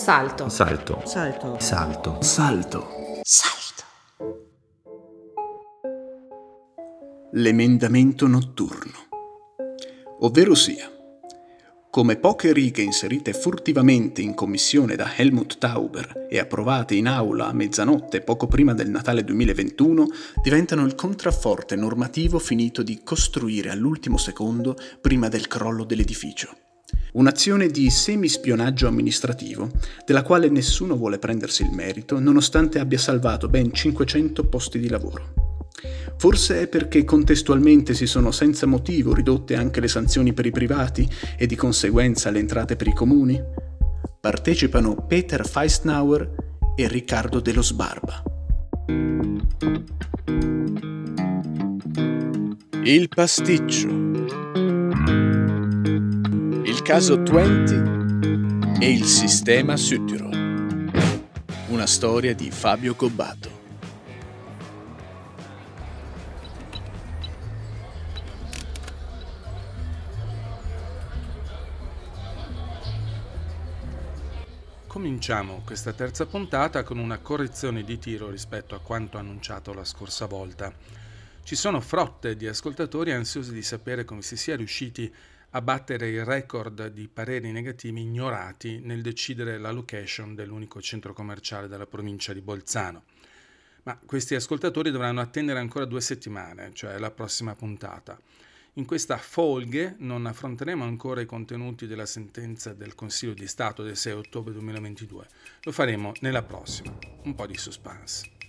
Salto. Salto. Salto. Salto. Salto. Salto. L'emendamento notturno. Ovvero sia, come poche righe inserite furtivamente in commissione da Helmut Tauber e approvate in aula a mezzanotte poco prima del Natale 2021, diventano il contrafforte normativo finito di costruire all'ultimo secondo prima del crollo dell'edificio. Un'azione di semispionaggio amministrativo, della quale nessuno vuole prendersi il merito, nonostante abbia salvato ben 500 posti di lavoro. Forse è perché contestualmente si sono senza motivo ridotte anche le sanzioni per i privati e di conseguenza le entrate per i comuni? Partecipano Peter Feistnauer e Riccardo Dello Sbarba. Il pasticcio. Il caso 20 e il sistema Südtirol. Una storia di Fabio Gobbato. Cominciamo questa terza puntata con una correzione di tiro rispetto a quanto annunciato la scorsa volta. Ci sono frotte di ascoltatori ansiosi di sapere come si sia riusciti a battere il record di pareri negativi ignorati nel decidere la location dell'unico centro commerciale della provincia di Bolzano. Ma questi ascoltatori dovranno attendere ancora due settimane, cioè la prossima puntata. In questa folghe non affronteremo ancora i contenuti della sentenza del Consiglio di Stato del 6 ottobre 2022, lo faremo nella prossima. Un po' di suspense.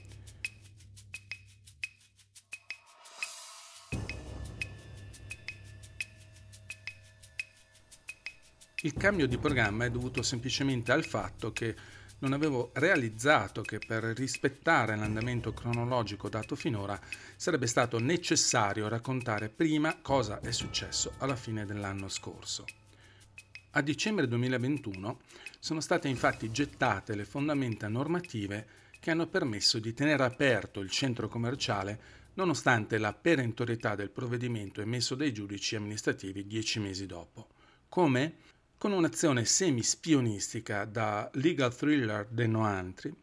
Il cambio di programma è dovuto semplicemente al fatto che non avevo realizzato che per rispettare l'andamento cronologico dato finora sarebbe stato necessario raccontare prima cosa è successo alla fine dell'anno scorso. A dicembre 2021 sono state infatti gettate le fondamenta normative che hanno permesso di tenere aperto il centro commerciale nonostante la perentorietà del provvedimento emesso dai giudici amministrativi dieci mesi dopo. Come? Con un'azione semi-spionistica da legal thriller de Noantri,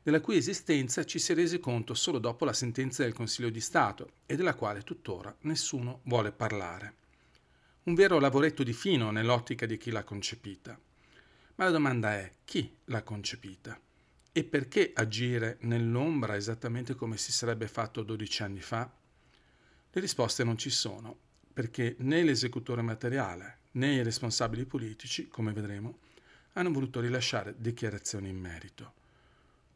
della cui esistenza ci si è resi conto solo dopo la sentenza del Consiglio di Stato e della quale tuttora nessuno vuole parlare. Un vero lavoretto di fino nell'ottica di chi l'ha concepita. Ma la domanda è chi l'ha concepita? E perché agire nell'ombra esattamente come si sarebbe fatto 12 anni fa? Le risposte non ci sono, perché né l'esecutore materiale né i responsabili politici, come vedremo, hanno voluto rilasciare dichiarazioni in merito.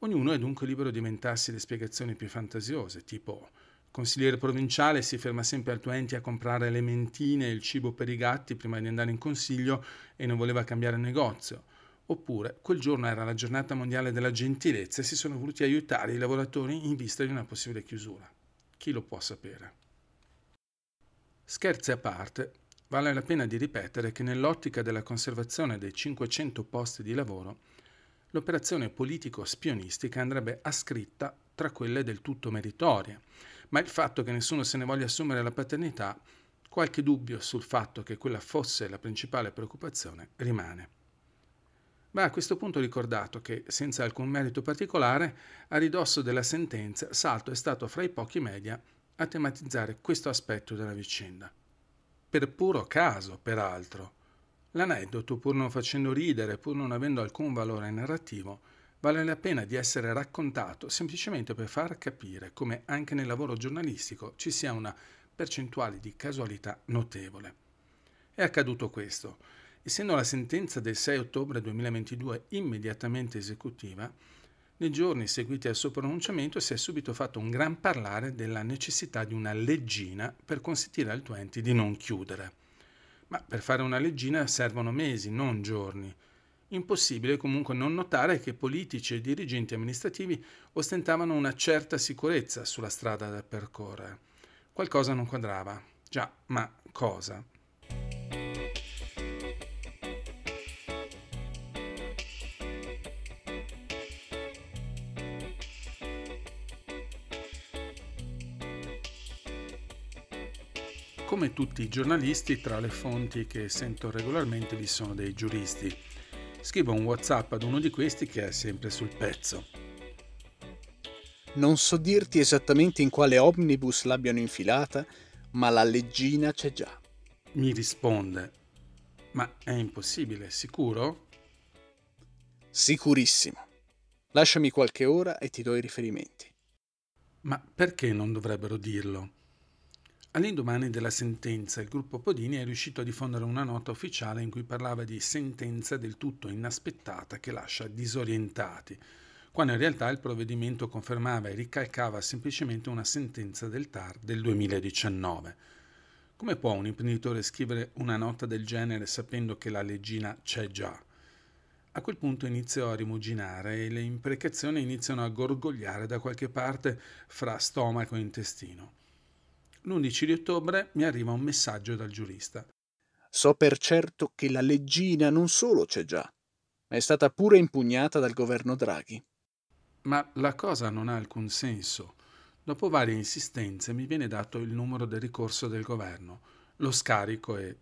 Ognuno è dunque libero di inventarsi le spiegazioni più fantasiose, tipo consigliere provinciale si ferma sempre al Twenti a comprare le mentine e il cibo per i gatti prima di andare in consiglio e non voleva cambiare negozio. Oppure quel giorno era la giornata mondiale della gentilezza e si sono voluti aiutare i lavoratori in vista di una possibile chiusura. Chi lo può sapere? Scherzi a parte, Vale la pena di ripetere che nell'ottica della conservazione dei 500 posti di lavoro, l'operazione politico-spionistica andrebbe ascritta tra quelle del tutto meritorie, ma il fatto che nessuno se ne voglia assumere la paternità, qualche dubbio sul fatto che quella fosse la principale preoccupazione rimane. Va a questo punto ricordato che, senza alcun merito particolare, a ridosso della sentenza, Salto è stato fra i pochi media a tematizzare questo aspetto della vicenda per puro caso, peraltro. L'aneddoto, pur non facendo ridere, pur non avendo alcun valore narrativo, vale la pena di essere raccontato semplicemente per far capire come anche nel lavoro giornalistico ci sia una percentuale di casualità notevole. È accaduto questo. Essendo la sentenza del 6 ottobre 2022 immediatamente esecutiva, nei giorni seguiti al suo pronunciamento si è subito fatto un gran parlare della necessità di una leggina per consentire al Twente di non chiudere. Ma per fare una leggina servono mesi, non giorni. Impossibile comunque non notare che politici e dirigenti amministrativi ostentavano una certa sicurezza sulla strada da percorrere. Qualcosa non quadrava. Già, ma cosa? Come tutti i giornalisti, tra le fonti che sento regolarmente vi sono dei giuristi. Scrivo un WhatsApp ad uno di questi che è sempre sul pezzo. Non so dirti esattamente in quale omnibus l'abbiano infilata, ma la leggina c'è già. Mi risponde. Ma è impossibile, sicuro? Sicurissimo. Lasciami qualche ora e ti do i riferimenti. Ma perché non dovrebbero dirlo? All'indomani della sentenza, il gruppo Podini è riuscito a diffondere una nota ufficiale in cui parlava di sentenza del tutto inaspettata che lascia disorientati, quando in realtà il provvedimento confermava e ricalcava semplicemente una sentenza del TAR del 2019. Come può un imprenditore scrivere una nota del genere sapendo che la leggina c'è già? A quel punto inizio a rimuginare e le imprecazioni iniziano a gorgogliare da qualche parte fra stomaco e intestino. L'11 di ottobre mi arriva un messaggio dal giurista. So per certo che la leggina non solo c'è già, ma è stata pure impugnata dal governo Draghi. Ma la cosa non ha alcun senso. Dopo varie insistenze mi viene dato il numero del ricorso del governo. Lo scarico e...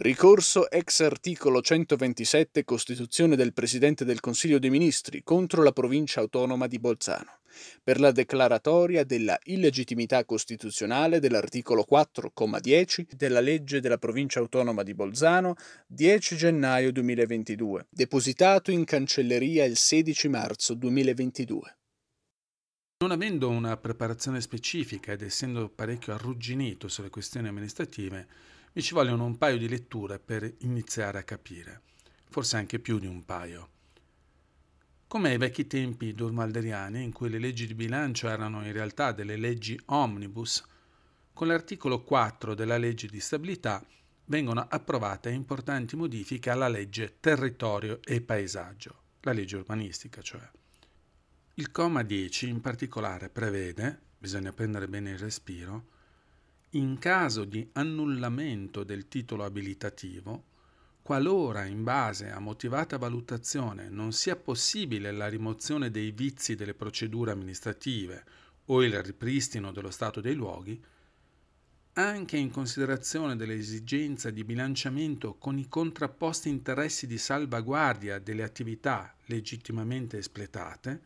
Ricorso ex articolo 127 Costituzione del Presidente del Consiglio dei Ministri contro la provincia autonoma di Bolzano per la declaratoria della illegittimità costituzionale dell'articolo 4,10 della legge della provincia autonoma di Bolzano 10 gennaio 2022, depositato in cancelleria il 16 marzo 2022. Non avendo una preparazione specifica ed essendo parecchio arrugginito sulle questioni amministrative, mi ci vogliono un paio di letture per iniziare a capire, forse anche più di un paio. Come ai vecchi tempi durmalderiani, in cui le leggi di bilancio erano in realtà delle leggi omnibus, con l'articolo 4 della legge di stabilità vengono approvate importanti modifiche alla legge territorio e paesaggio, la legge urbanistica cioè. Il comma 10 in particolare prevede, bisogna prendere bene il respiro, in caso di annullamento del titolo abilitativo, qualora in base a motivata valutazione non sia possibile la rimozione dei vizi delle procedure amministrative o il ripristino dello stato dei luoghi, anche in considerazione dell'esigenza di bilanciamento con i contrapposti interessi di salvaguardia delle attività legittimamente espletate,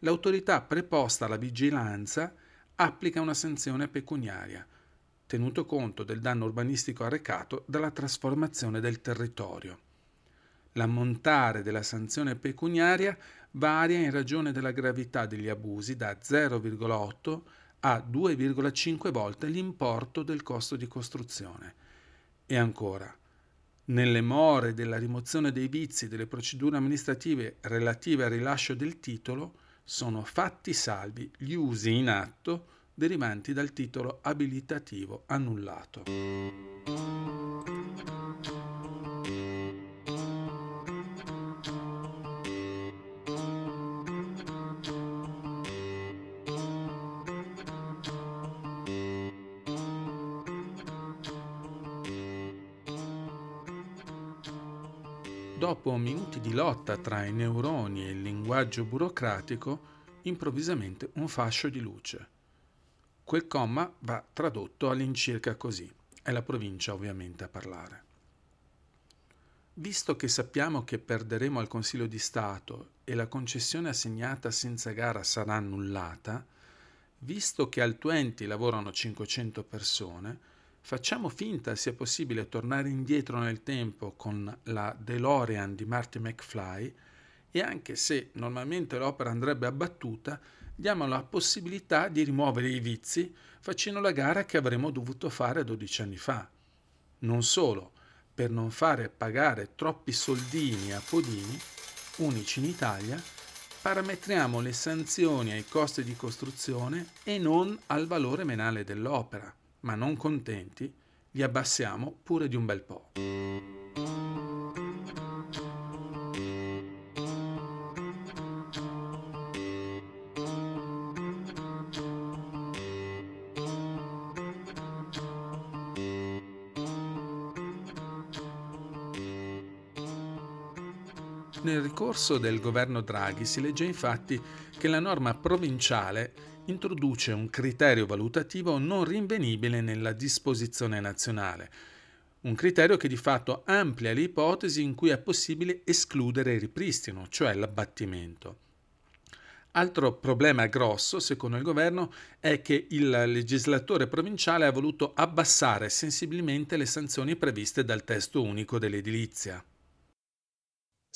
l'autorità preposta alla vigilanza applica una sanzione pecuniaria, tenuto conto del danno urbanistico arrecato dalla trasformazione del territorio. L'ammontare della sanzione pecuniaria varia in ragione della gravità degli abusi da 0,8 a 2,5 volte l'importo del costo di costruzione. E ancora, nelle more della rimozione dei vizi delle procedure amministrative relative al rilascio del titolo, sono fatti salvi gli usi in atto derivanti dal titolo abilitativo annullato. Dopo minuti di lotta tra i neuroni e il linguaggio burocratico, improvvisamente un fascio di luce. Quel comma va tradotto all'incirca così. È la provincia ovviamente a parlare. Visto che sappiamo che perderemo al Consiglio di Stato e la concessione assegnata senza gara sarà annullata, visto che al 20 lavorano 500 persone, facciamo finta sia possibile tornare indietro nel tempo con la DeLorean di Marty McFly e anche se normalmente l'opera andrebbe abbattuta, diamo la possibilità di rimuovere i vizi facendo la gara che avremmo dovuto fare 12 anni fa. Non solo, per non fare pagare troppi soldini a Podini, unici in Italia, parametriamo le sanzioni ai costi di costruzione e non al valore menale dell'opera ma non contenti, li abbassiamo pure di un bel po'. Nel ricorso del governo Draghi si legge infatti che la norma provinciale introduce un criterio valutativo non rinvenibile nella disposizione nazionale, un criterio che di fatto amplia le ipotesi in cui è possibile escludere il ripristino, cioè l'abbattimento. Altro problema grosso, secondo il governo, è che il legislatore provinciale ha voluto abbassare sensibilmente le sanzioni previste dal testo unico dell'edilizia.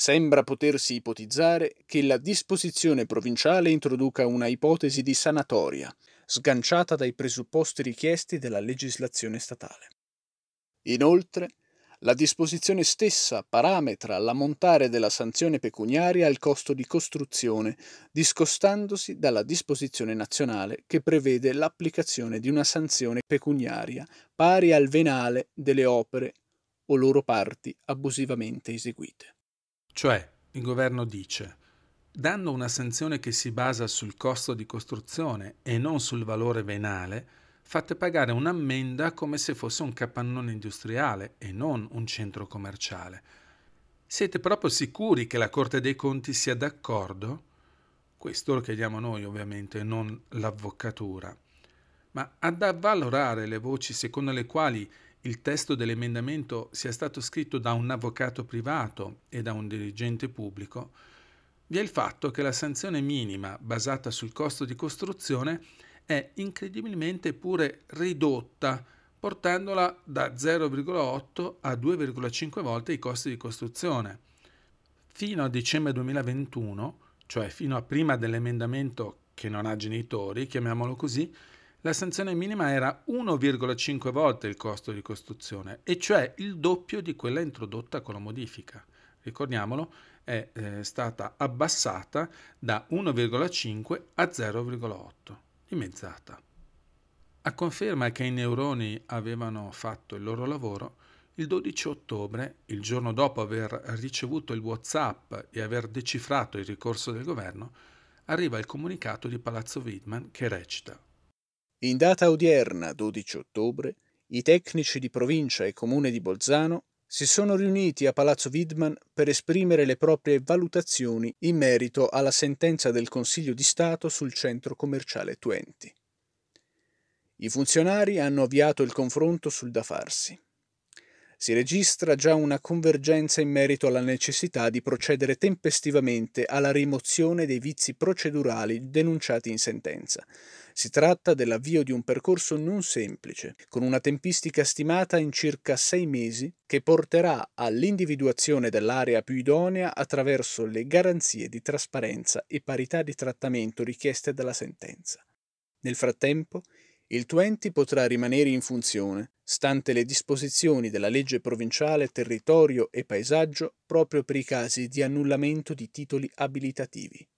Sembra potersi ipotizzare che la disposizione provinciale introduca una ipotesi di sanatoria, sganciata dai presupposti richiesti dalla legislazione statale. Inoltre, la disposizione stessa parametra l'ammontare della sanzione pecuniaria al costo di costruzione, discostandosi dalla disposizione nazionale che prevede l'applicazione di una sanzione pecuniaria pari al venale delle opere o loro parti abusivamente eseguite. Cioè, il governo dice, dando una sanzione che si basa sul costo di costruzione e non sul valore venale, fate pagare un'ammenda come se fosse un capannone industriale e non un centro commerciale. Siete proprio sicuri che la Corte dei Conti sia d'accordo? Questo lo chiediamo noi ovviamente, non l'avvocatura. Ma ad avvalorare le voci secondo le quali il testo dell'emendamento sia stato scritto da un avvocato privato e da un dirigente pubblico, vi è il fatto che la sanzione minima basata sul costo di costruzione è incredibilmente pure ridotta, portandola da 0,8 a 2,5 volte i costi di costruzione. Fino a dicembre 2021, cioè fino a prima dell'emendamento che non ha genitori, chiamiamolo così, la sanzione minima era 1,5 volte il costo di costruzione, e cioè il doppio di quella introdotta con la modifica. Ricordiamolo, è eh, stata abbassata da 1,5 a 0,8, dimezzata. A conferma che i neuroni avevano fatto il loro lavoro, il 12 ottobre, il giorno dopo aver ricevuto il WhatsApp e aver decifrato il ricorso del governo, arriva il comunicato di Palazzo Widman che recita in data odierna, 12 ottobre, i tecnici di provincia e comune di Bolzano si sono riuniti a Palazzo Widman per esprimere le proprie valutazioni in merito alla sentenza del Consiglio di Stato sul centro commerciale Twenti. I funzionari hanno avviato il confronto sul da farsi. Si registra già una convergenza in merito alla necessità di procedere tempestivamente alla rimozione dei vizi procedurali denunciati in sentenza, si tratta dell'avvio di un percorso non semplice, con una tempistica stimata in circa sei mesi, che porterà all'individuazione dell'area più idonea attraverso le garanzie di trasparenza e parità di trattamento richieste dalla sentenza. Nel frattempo, il Twenti potrà rimanere in funzione, stante le disposizioni della legge provinciale territorio e paesaggio proprio per i casi di annullamento di titoli abilitativi.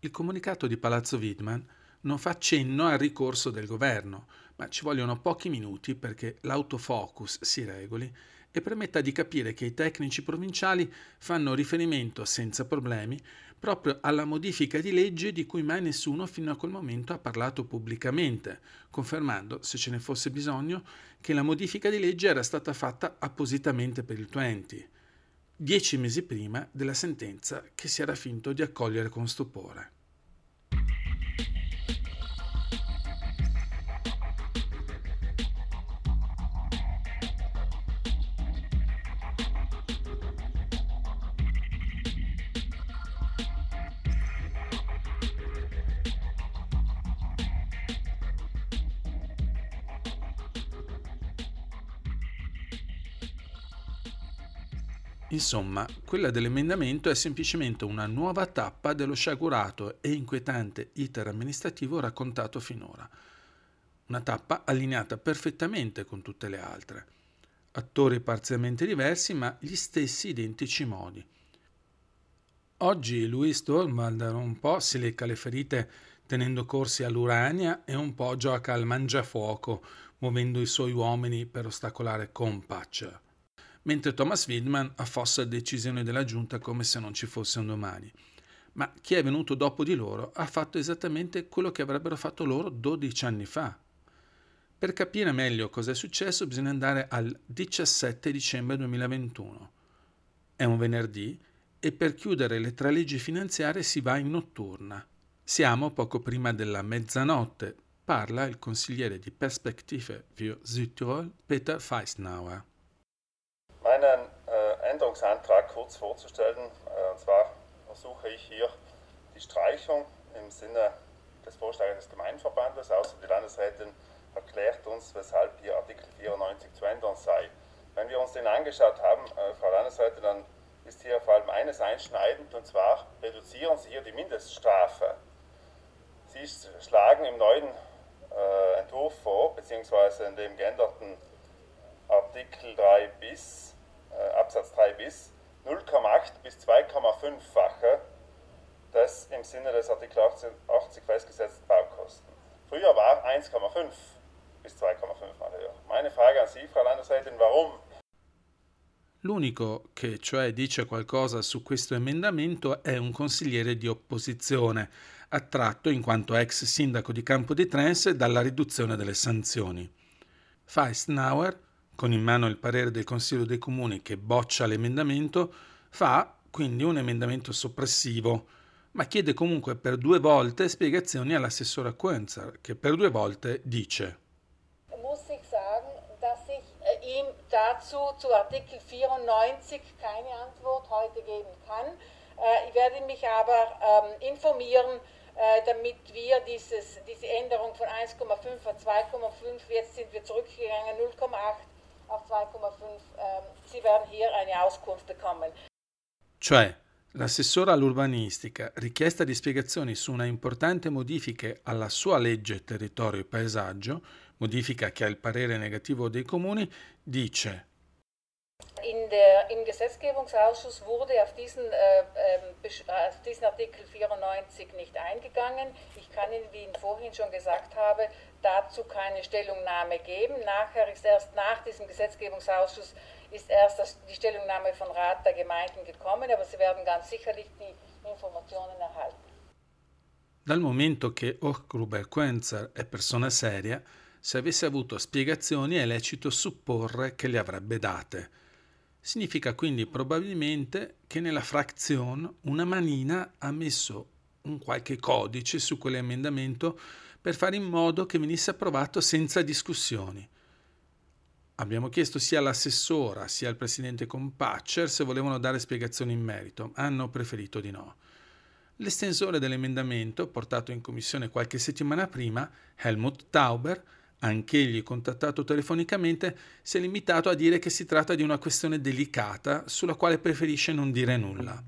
Il comunicato di Palazzo Widman non fa cenno al ricorso del governo, ma ci vogliono pochi minuti perché l'autofocus si regoli e permetta di capire che i tecnici provinciali fanno riferimento senza problemi proprio alla modifica di legge di cui mai nessuno fino a quel momento ha parlato pubblicamente, confermando, se ce ne fosse bisogno, che la modifica di legge era stata fatta appositamente per il Twenti dieci mesi prima della sentenza che si era finto di accogliere con stupore. Insomma, quella dell'emendamento è semplicemente una nuova tappa dello sciagurato e inquietante iter amministrativo raccontato finora. Una tappa allineata perfettamente con tutte le altre. Attori parzialmente diversi, ma gli stessi identici modi. Oggi Louis Stormwalder un po' si lecca le ferite tenendo corsi all'Urania e un po' gioca al mangiafuoco, muovendo i suoi uomini per ostacolare Compatch mentre Thomas Widman affossa decisioni della giunta come se non ci fosse un domani. Ma chi è venuto dopo di loro ha fatto esattamente quello che avrebbero fatto loro 12 anni fa. Per capire meglio cosa è successo bisogna andare al 17 dicembre 2021. È un venerdì e per chiudere le tre leggi finanziarie si va in notturna. Siamo poco prima della mezzanotte. Parla il consigliere di Perspektive für Südtirol, Peter Feisnauer. Meinen äh, Änderungsantrag kurz vorzustellen. Äh, und zwar versuche ich hier die Streichung im Sinne des Vorschlags des Gemeinverbandes, außer die Landesrätin erklärt uns, weshalb hier Artikel 94 zu ändern sei. Wenn wir uns den angeschaut haben, äh, Frau Landesrätin, dann ist hier vor allem eines einschneidend, und zwar reduzieren Sie hier die Mindeststrafe Sie schlagen im neuen Entwurf vor, beziehungsweise in dem geänderten Artikel 3 bis, äh, Absatz 3 bis, 0,8 bis 2,5-fache des im Sinne des Artikel 80, 80 festgesetzten Baukosten. Früher war 1,5 bis 2,5 mal höher. Meine Frage an Sie, Frau Landesrätin, warum L'unico che cioè dice qualcosa su questo emendamento è un consigliere di opposizione, attratto in quanto ex sindaco di Campo di Trens dalla riduzione delle sanzioni. Feistnauer, con in mano il parere del Consiglio dei Comuni che boccia l'emendamento, fa quindi un emendamento soppressivo, ma chiede comunque per due volte spiegazioni all'assessore Quenzer, che per due volte dice ihm dazu zu Artikel 94 keine Antwort heute geben kann. Äh, ich werde mich aber ähm, informieren, äh, damit wir dieses, diese Änderung von 1,5 auf 2,5, jetzt sind wir zurückgegangen 0,8 auf 2,5, ähm, Sie werden hier eine Auskunft bekommen. Cioè, l'assessore all'urbanistica, richiesta di spiegazioni su una importante modifica alla sua legge territorio e paesaggio, modifica che ha il parere negativo dei comuni, dice in der, Im Gesetzgebungsausschuss wurde auf diesen, äh, äh, auf diesen Artikel 94 nicht eingegangen. Ich kann Ihnen, wie ich vorhin schon gesagt habe, dazu keine Stellungnahme geben. Nachher ist erst nach diesem Gesetzgebungsausschuss ist erst die Stellungnahme von Rat der Gemeinden gekommen, aber Sie werden ganz sicherlich die Informationen erhalten. Dal momento che Hochgruber Quenzer è persona seria, se avesse avuto spiegazioni è lecito supporre che le avrebbe date. Significa quindi probabilmente che nella fraction una manina ha messo un qualche codice su quell'emendamento per fare in modo che venisse approvato senza discussioni. Abbiamo chiesto sia all'assessora sia al presidente Compaccer se volevano dare spiegazioni in merito. Hanno preferito di no. L'estensore dell'emendamento, portato in commissione qualche settimana prima, Helmut Tauber, anch'egli contattato telefonicamente, si è limitato a dire che si tratta di una questione delicata sulla quale preferisce non dire nulla.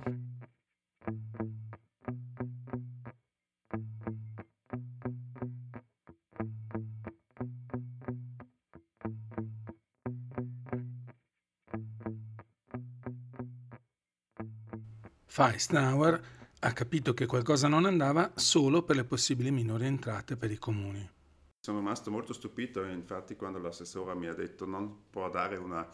Feistnauer ha capito che qualcosa non andava solo per le possibili minori entrate per i comuni. Sono rimasto molto stupito, infatti, quando l'assessora mi ha detto non può dare una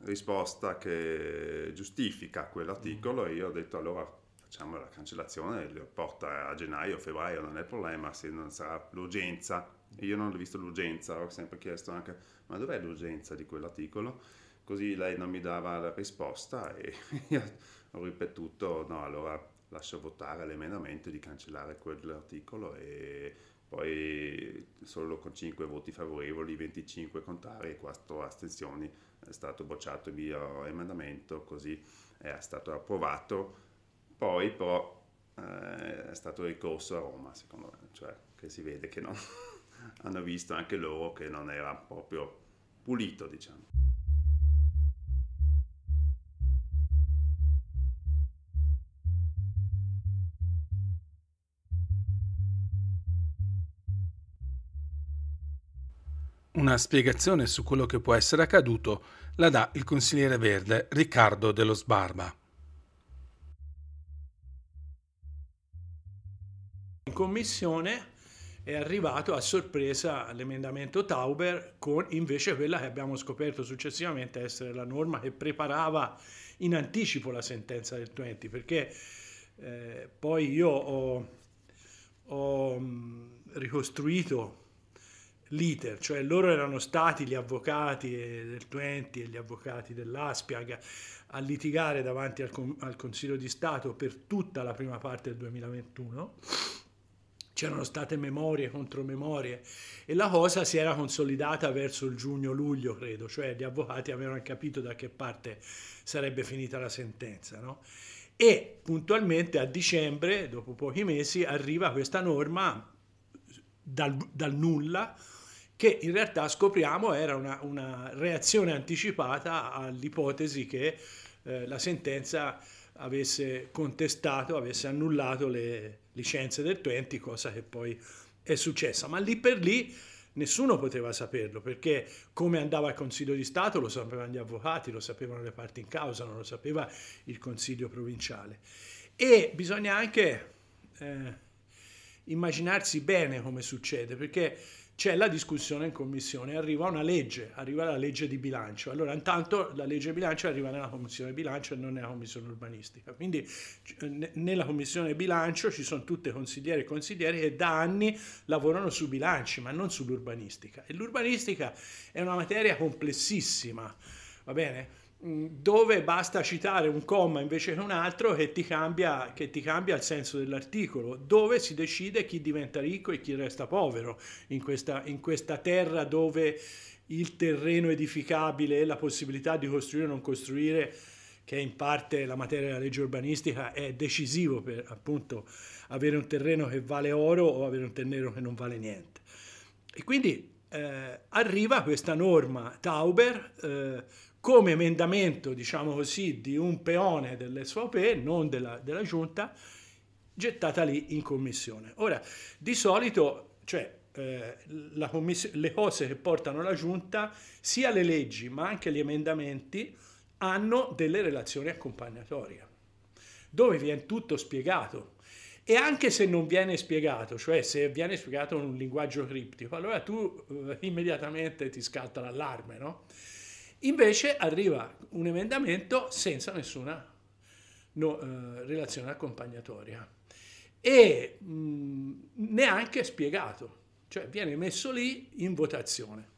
risposta che giustifica quell'articolo e io ho detto allora facciamo la cancellazione, lo porta a gennaio, febbraio, non è problema se non sarà l'urgenza. Io non ho visto l'urgenza, ho sempre chiesto anche ma dov'è l'urgenza di quell'articolo? Così lei non mi dava la risposta e io ho ripetuto no, allora lascio votare l'emendamento di cancellare quell'articolo e poi solo con 5 voti favorevoli, 25 contrari e 4 astensioni è stato bocciato il mio emendamento, così è stato approvato. Poi però eh, è stato ricorso a Roma, secondo me, cioè che si vede che non, hanno visto anche loro che non era proprio pulito, diciamo. Una spiegazione su quello che può essere accaduto la dà il consigliere verde Riccardo dello Sbarba. In commissione è arrivato a sorpresa l'emendamento Tauber con invece quella che abbiamo scoperto successivamente essere la norma che preparava in anticipo la sentenza del 20 perché eh, poi io ho, ho ricostruito l'iter, cioè loro erano stati gli avvocati del Twenti e gli avvocati dell'Aspiag a litigare davanti al, al, Consiglio di Stato per tutta la prima parte del 2021 c'erano state memorie contro memorie e la cosa si era consolidata verso il giugno-luglio, credo, cioè gli avvocati avevano capito da che parte sarebbe finita la sentenza. No? E puntualmente a dicembre, dopo pochi mesi, arriva questa norma dal, dal nulla che in realtà scopriamo era una, una reazione anticipata all'ipotesi che eh, la sentenza avesse contestato, avesse annullato le licenze del 20, cosa che poi è successa. Ma lì per lì nessuno poteva saperlo, perché come andava il Consiglio di Stato lo sapevano gli avvocati, lo sapevano le parti in causa, non lo sapeva il Consiglio provinciale. E bisogna anche eh, immaginarsi bene come succede, perché c'è la discussione in commissione, arriva una legge, arriva la legge di bilancio. Allora, intanto la legge di bilancio arriva nella commissione bilancio e non nella commissione urbanistica. Quindi nella commissione bilancio ci sono tutte consiglieri e consiglieri che da anni lavorano su bilanci, ma non sull'urbanistica. E l'urbanistica è una materia complessissima, va bene? Dove basta citare un comma invece che un altro che ti, cambia, che ti cambia il senso dell'articolo, dove si decide chi diventa ricco e chi resta povero in questa, in questa terra dove il terreno edificabile e la possibilità di costruire o non costruire, che è in parte la materia della legge urbanistica, è decisivo per appunto avere un terreno che vale oro o avere un terreno che non vale niente. E quindi eh, arriva questa norma Tauber eh, come emendamento, diciamo così, di un peone dell'SVP, non della, della giunta, gettata lì in commissione. Ora, di solito, cioè, eh, le cose che portano la giunta, sia le leggi ma anche gli emendamenti, hanno delle relazioni accompagnatorie, dove viene tutto spiegato. E anche se non viene spiegato, cioè se viene spiegato in un linguaggio criptico, allora tu eh, immediatamente ti scatta l'allarme, no? Invece arriva un emendamento senza nessuna no, eh, relazione accompagnatoria. E mh, neanche spiegato, cioè viene messo lì in votazione.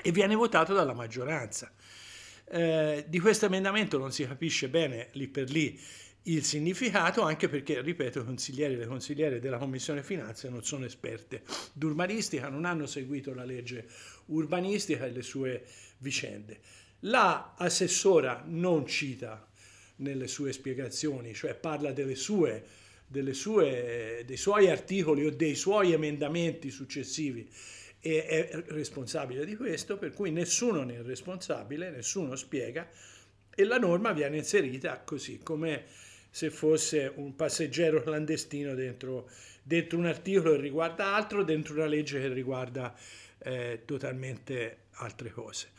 E viene votato dalla maggioranza. Eh, di questo emendamento non si capisce bene lì per lì il significato, anche perché, ripeto, i consiglieri e le consigliere della Commissione Finanze non sono esperte. D'urbanistica, non hanno seguito la legge urbanistica e le sue vicende. La assessora non cita nelle sue spiegazioni, cioè parla delle sue, delle sue, dei suoi articoli o dei suoi emendamenti successivi e è responsabile di questo, per cui nessuno ne è responsabile, nessuno spiega e la norma viene inserita così come se fosse un passeggero clandestino dentro, dentro un articolo che riguarda altro, dentro una legge che riguarda eh, totalmente altre cose.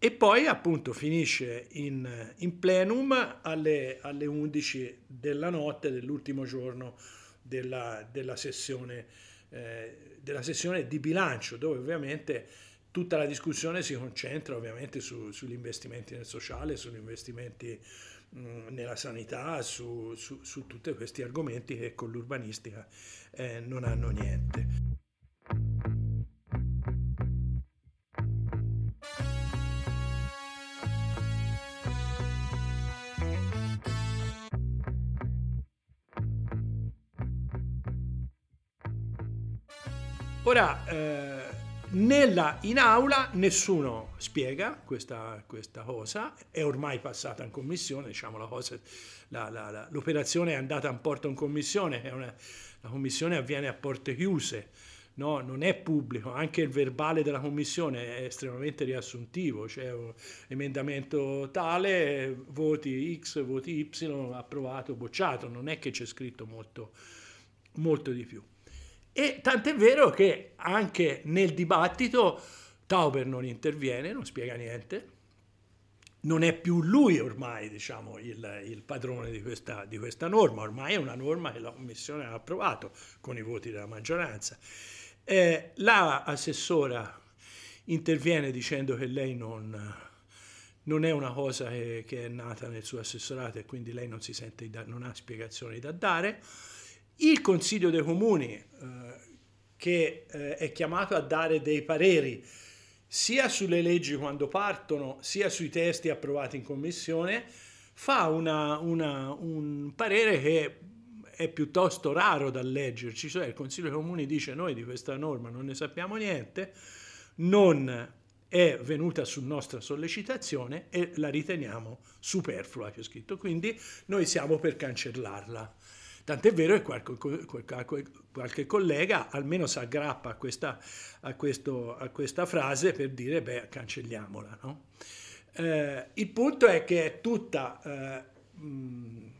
E poi appunto finisce in, in plenum alle, alle, 11 della notte dell'ultimo giorno della, della, sessione, eh, della sessione di bilancio, dove ovviamente tutta la discussione si concentra ovviamente su, sugli investimenti nel sociale, sugli investimenti nella sanità, su, su, su, tutti questi argomenti che con l'urbanistica eh, non hanno niente. Ora, eh, nella, in aula nessuno spiega questa, questa, cosa, è ormai passata in commissione, diciamo la cosa, la, la, la, l'operazione è andata in porto in commissione, una, la commissione avviene a porte chiuse, no? non è pubblico, anche il verbale della commissione è estremamente riassuntivo, c'è un emendamento tale, voti X, voti Y, approvato, bocciato, non è che c'è scritto molto, molto di più. E tant'è vero che anche nel dibattito Tauber non interviene, non spiega niente, non è più lui ormai diciamo, il, il padrone di questa, di questa, norma, ormai è una norma che la Commissione ha approvato con i voti della maggioranza. Eh, la assessora interviene dicendo che lei non, non è una cosa che, che, è nata nel suo assessorato e quindi lei non, sente, non ha spiegazioni da dare. Il Consiglio dei Comuni, eh, che eh, è chiamato a dare dei pareri sia sulle leggi quando partono, sia sui testi approvati in Commissione, fa una, una, un parere che è piuttosto raro da leggerci, cioè il Consiglio dei Comuni dice noi di questa norma non ne sappiamo niente, non è venuta su nostra sollecitazione e la riteniamo superflua, c'è scritto, quindi noi siamo per cancellarla. Tant'è vero che qualche, qualche, collega almeno si aggrappa a questa, a, questo, a questa, frase per dire, beh, cancelliamola. No? Eh, il punto è che è tutta, eh, mh,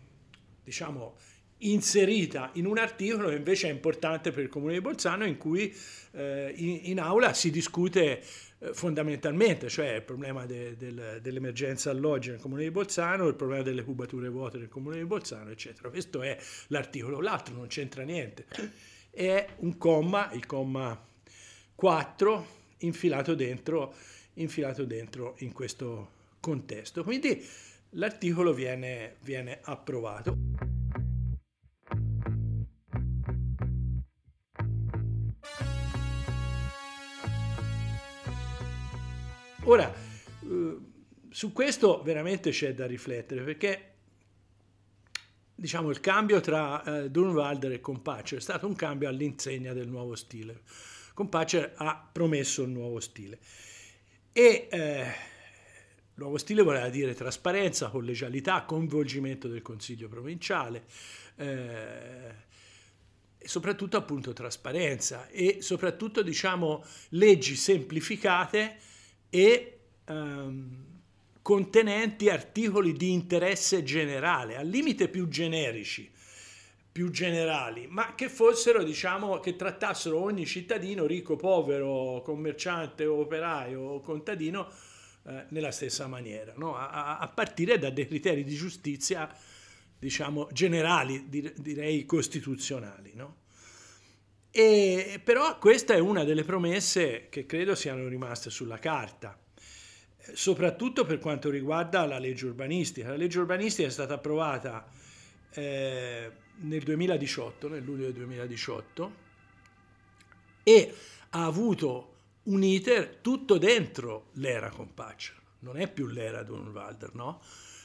diciamo, inserita in un articolo che invece è importante per il Comune di Bolzano in cui eh, in, in, aula si discute eh, fondamentalmente, cioè il problema de, del, dell'emergenza alloggi nel Comune di Bolzano, il problema delle cubature vuote nel Comune di Bolzano, eccetera. Questo è l'articolo, l'altro non c'entra niente. È un comma, il comma 4, infilato dentro, infilato dentro in questo contesto. Quindi l'articolo viene, viene approvato. Ora, eh, su questo veramente c'è da riflettere perché diciamo, il cambio tra eh, Dunwalder e Compaccer è stato un cambio all'insegna del nuovo stile. Compaccer ha promesso il nuovo stile e eh, nuovo stile voleva dire trasparenza, collegialità, coinvolgimento del Consiglio provinciale eh, e soprattutto appunto trasparenza e soprattutto diciamo leggi semplificate e ehm, contenenti articoli di interesse generale, al limite più generici, più generali, ma che fossero, diciamo, che trattassero ogni cittadino, ricco, povero, commerciante, operaio o contadino, eh, nella stessa maniera, no? a, a, partire da dei criteri di giustizia, diciamo, generali, direi costituzionali. No? E, però questa è una delle promesse che credo siano rimaste sulla carta, soprattutto per quanto riguarda la legge urbanistica. La legge urbanistica è stata approvata eh, nel 2018, nel luglio del 2018, e ha avuto un iter tutto dentro l'era Compaccia, non è più l'era Dunwalder, no?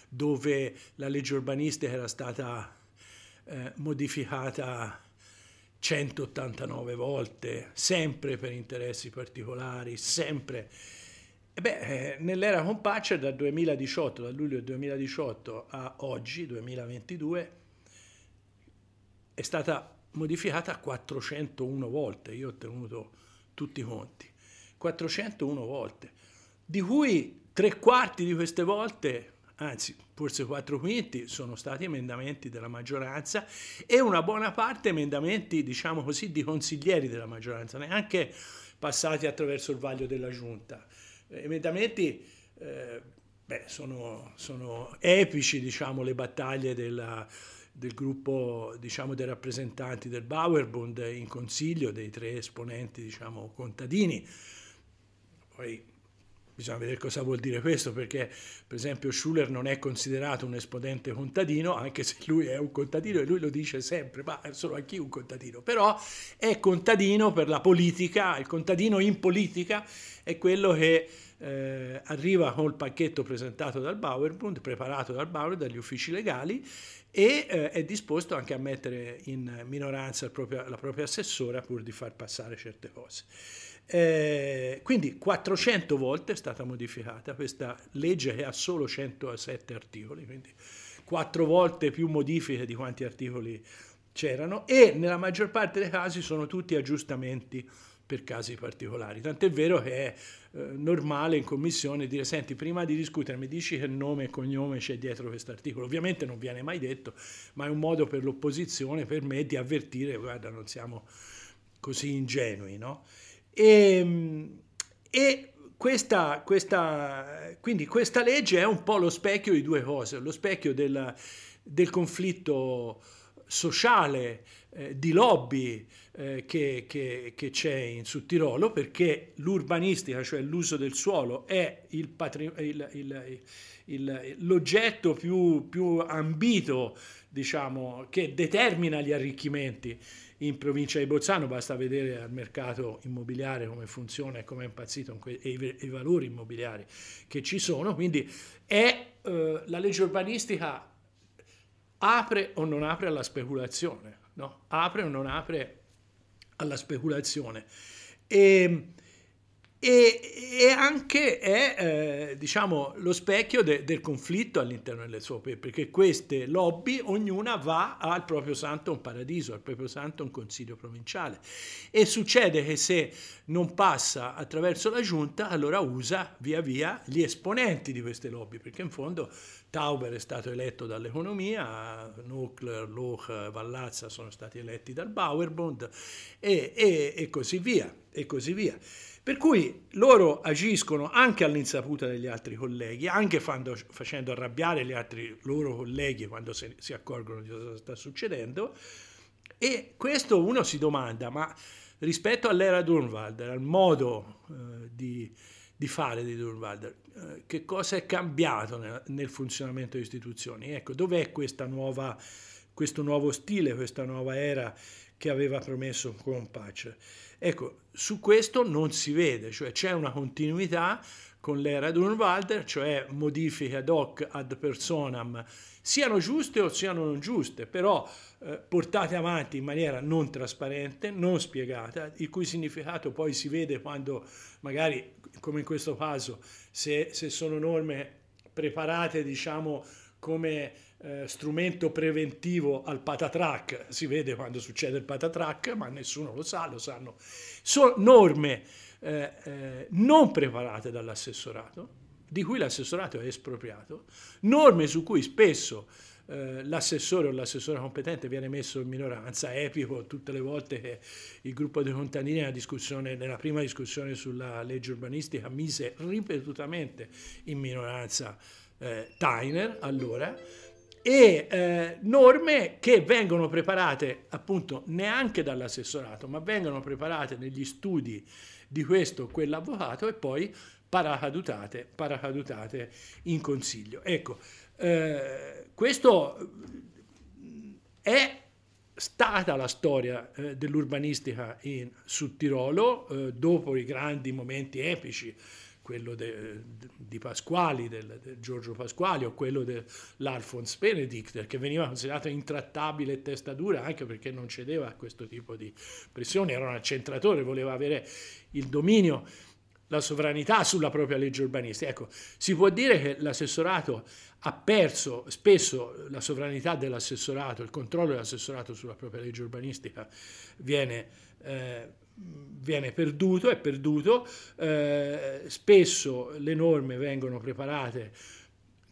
dove la legge urbanistica era stata eh, modificata 189 volte, sempre per interessi particolari, sempre. E beh, eh, nell'era Compaccia dal 2018, dal luglio 2018 a oggi, 2022, è stata modificata 401 volte, io ho tenuto tutti i conti, 401 volte, di cui tre quarti di queste volte anzi forse quattro quinti sono stati emendamenti della maggioranza e una buona parte emendamenti, diciamo così, di consiglieri della maggioranza, neanche passati attraverso il vaglio della giunta. Emendamenti eh, beh, sono, sono, epici, diciamo, le battaglie della, del gruppo diciamo, dei rappresentanti del Bauerbund in consiglio, dei tre esponenti diciamo, contadini. Poi Bisogna vedere cosa vuol dire questo, perché per esempio Schuller non è considerato un esponente contadino, anche se lui è un contadino e lui lo dice sempre, ma sono anch'io un contadino, però è contadino per la politica, il contadino in politica è quello che eh, arriva col pacchetto presentato dal Bauerbund, preparato dal Bauer, dagli uffici legali, e eh, è disposto anche a mettere in minoranza proprio, la propria assessora pur di far passare certe cose. Eh, quindi 400 volte è stata modificata questa legge che ha solo 107 articoli, quindi 4 volte più modifiche di quanti articoli c'erano e nella maggior parte dei casi sono tutti aggiustamenti per casi particolari. Tant'è vero che è eh, normale in commissione dire senti prima di discutere mi dici che nome e cognome c'è dietro questo articolo. Ovviamente non viene mai detto, ma è un modo per l'opposizione, per me, di avvertire guarda non siamo così ingenui. No? E, ehm, e questa, questa, quindi questa legge è un po' lo specchio di due cose, lo specchio del, del conflitto sociale, eh, di lobby eh, che, che, che, c'è in Sudtirolo, perché l'urbanistica, cioè l'uso del suolo, è il patri, il, il, il, l'oggetto più, più ambito, diciamo, che determina gli arricchimenti in provincia di Bolzano, basta vedere al mercato immobiliare come funziona e come è impazzito e i, i, valori immobiliari che ci sono, quindi è, eh, la legge urbanistica apre o non apre alla speculazione, no? apre o non apre alla speculazione. E, e, e anche è eh, diciamo, lo specchio de, del conflitto all'interno delle sue opere, perché queste lobby, ognuna va al proprio santo un paradiso, al proprio santo un consiglio provinciale. E succede che se non passa attraverso la giunta, allora usa via via gli esponenti di queste lobby, perché in fondo Tauber è stato eletto dall'economia, Nuclear, Loch, Vallazza sono stati eletti dal Bauerbund e, e, e così via, e così via. Per cui loro agiscono anche all'insaputa degli altri colleghi, anche fando, facendo arrabbiare gli altri loro colleghi quando si, si accorgono di cosa sta succedendo. E questo uno si domanda, ma rispetto all'era Durnwalder, al modo eh, di, di, fare di Durnwalder, eh, che cosa è cambiato nel, nel funzionamento delle istituzioni? Ecco, dov'è nuova, questo nuovo stile, questa nuova era che aveva promesso con Patcher? Ecco, su questo non si vede, cioè c'è una continuità con l'era Durnwalder, cioè modifiche ad hoc ad personam, siano giuste o siano non giuste, però eh, portate avanti in maniera non trasparente, non spiegata, il cui significato poi si vede quando magari, come in questo caso, se, se sono norme preparate, diciamo, come eh, strumento preventivo al patatrack, si vede quando succede il patatrack, ma nessuno lo sa, lo sanno. Sono norme eh, eh, non preparate dall'assessorato, di cui l'assessorato è espropriato, norme su cui spesso eh, l'assessore o l'assessore competente viene messo in minoranza, epico tutte le volte che il gruppo dei contadini nella, nella prima discussione sulla legge urbanistica mise ripetutamente in minoranza eh, Tyner allora, e eh, norme che vengono preparate appunto neanche dall'assessorato, ma vengono preparate negli studi di questo o quell'avvocato e poi paracadutate, paracadutate in consiglio. Ecco, eh, questo è stata la storia eh, dell'urbanistica in Sud Tirolo eh, dopo i grandi momenti epici quello de, di Pasquali, del, del, Giorgio Pasquali o quello dell'Alphonse Benedict, che veniva considerato intrattabile e testa dura anche perché non cedeva a questo tipo di pressioni, era un accentratore, voleva avere il dominio, la sovranità sulla propria legge urbanistica. Ecco, si può dire che l'assessorato ha perso spesso la sovranità dell'assessorato, il controllo dell'assessorato sulla propria legge urbanistica viene eh, viene perduto, è perduto, eh, spesso le norme vengono preparate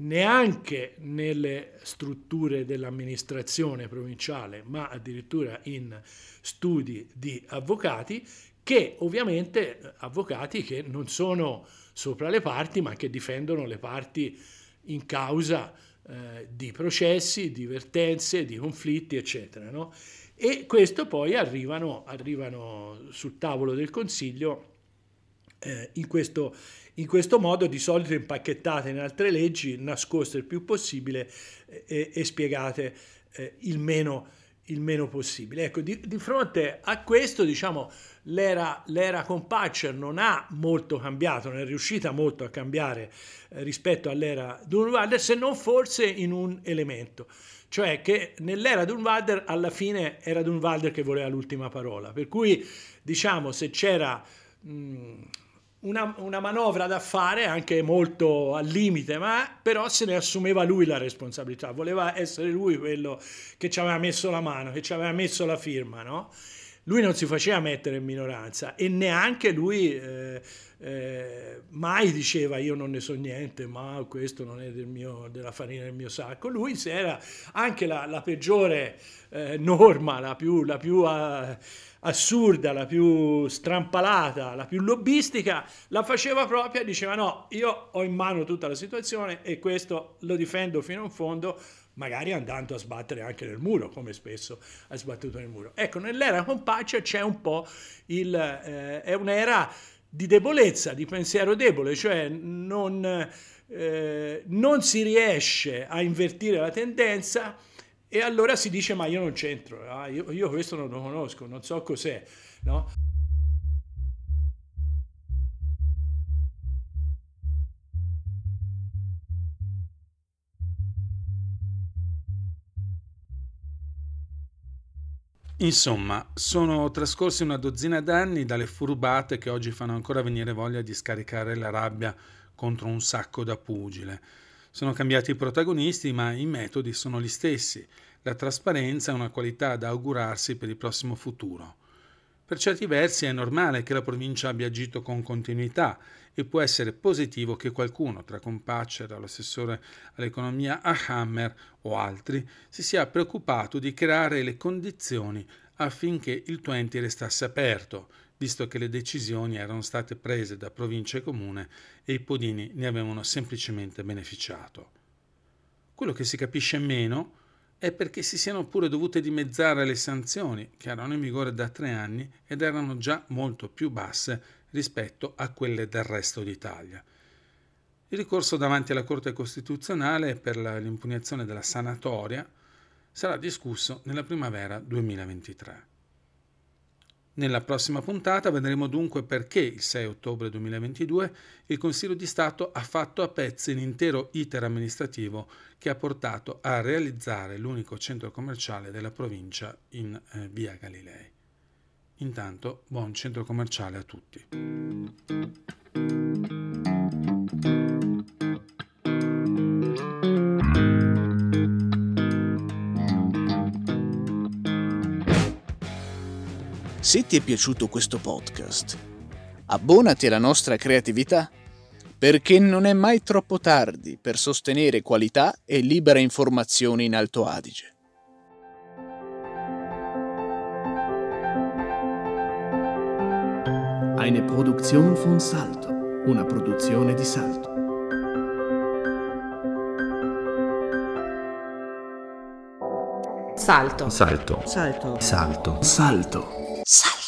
neanche nelle strutture dell'amministrazione provinciale, ma addirittura in studi di avvocati, che ovviamente avvocati che non sono sopra le parti, ma che difendono le parti in causa eh, di processi, di vertenze, di conflitti, eccetera. No? E questo poi arrivano, arrivano sul tavolo del Consiglio eh, in, questo, in, questo, modo, di solito impacchettate in altre leggi, nascoste il più possibile eh, e spiegate eh, il, meno, il, meno, possibile. Ecco, di, di fronte a questo, diciamo, l'era, l'era con Patcher non ha molto cambiato, non è riuscita molto a cambiare eh, rispetto all'era Dunwalder, se non forse in un elemento cioè che nell'era Dunwalder alla fine era Dunwalder che voleva l'ultima parola, per cui diciamo se c'era mh, una, una, manovra da fare anche molto al limite, ma però se ne assumeva lui la responsabilità, voleva essere lui quello che ci aveva messo la mano, che ci aveva messo la firma, no? Lui non si faceva mettere in minoranza e neanche lui... Eh, eh, mai diceva io non ne so niente, ma questo non è del mio, della farina del mio sacco. Lui se era anche la, la peggiore eh, norma, la più, la più uh, assurda, la più strampalata, la più lobbistica, la faceva propria diceva no, io ho in mano tutta la situazione e questo lo difendo fino in fondo, magari andando a sbattere anche nel muro, come spesso ha sbattuto nel muro. Ecco, nell'era compaccia c'è un po' il... Eh, è un'era di debolezza, di pensiero debole, cioè non, eh, non si riesce a invertire la tendenza e allora si dice ma io non c'entro, ah, io, io, questo non lo conosco, non so cos'è. No? Insomma, sono trascorsi una dozzina d'anni dalle furbate che oggi fanno ancora venire voglia di scaricare la rabbia contro un sacco da pugile. Sono cambiati i protagonisti, ma i metodi sono gli stessi. La trasparenza è una qualità da augurarsi per il prossimo futuro. Per certi versi è normale che la provincia abbia agito con continuità e può essere positivo che qualcuno, tra Compacera, l'assessore all'economia a Hammer o altri, si sia preoccupato di creare le condizioni affinché il 20 restasse aperto, visto che le decisioni erano state prese da provincia e comune e i podini ne avevano semplicemente beneficiato. Quello che si capisce meno è perché si siano pure dovute dimezzare le sanzioni, che erano in vigore da tre anni ed erano già molto più basse rispetto a quelle del resto d'Italia. Il ricorso davanti alla Corte Costituzionale per l'impugnazione della sanatoria sarà discusso nella primavera 2023. Nella prossima puntata vedremo dunque perché il 6 ottobre 2022 il Consiglio di Stato ha fatto a pezzi l'intero iter amministrativo che ha portato a realizzare l'unico centro commerciale della provincia in eh, via Galilei. Intanto, buon centro commerciale a tutti. Se ti è piaciuto questo podcast, abbonati alla nostra creatività, perché non è mai troppo tardi per sostenere qualità e libera informazione in Alto Adige. Eine Produktion von Salto, una produzione di Salto. Salto. Salto. Salto. Salto. Salto. Salto.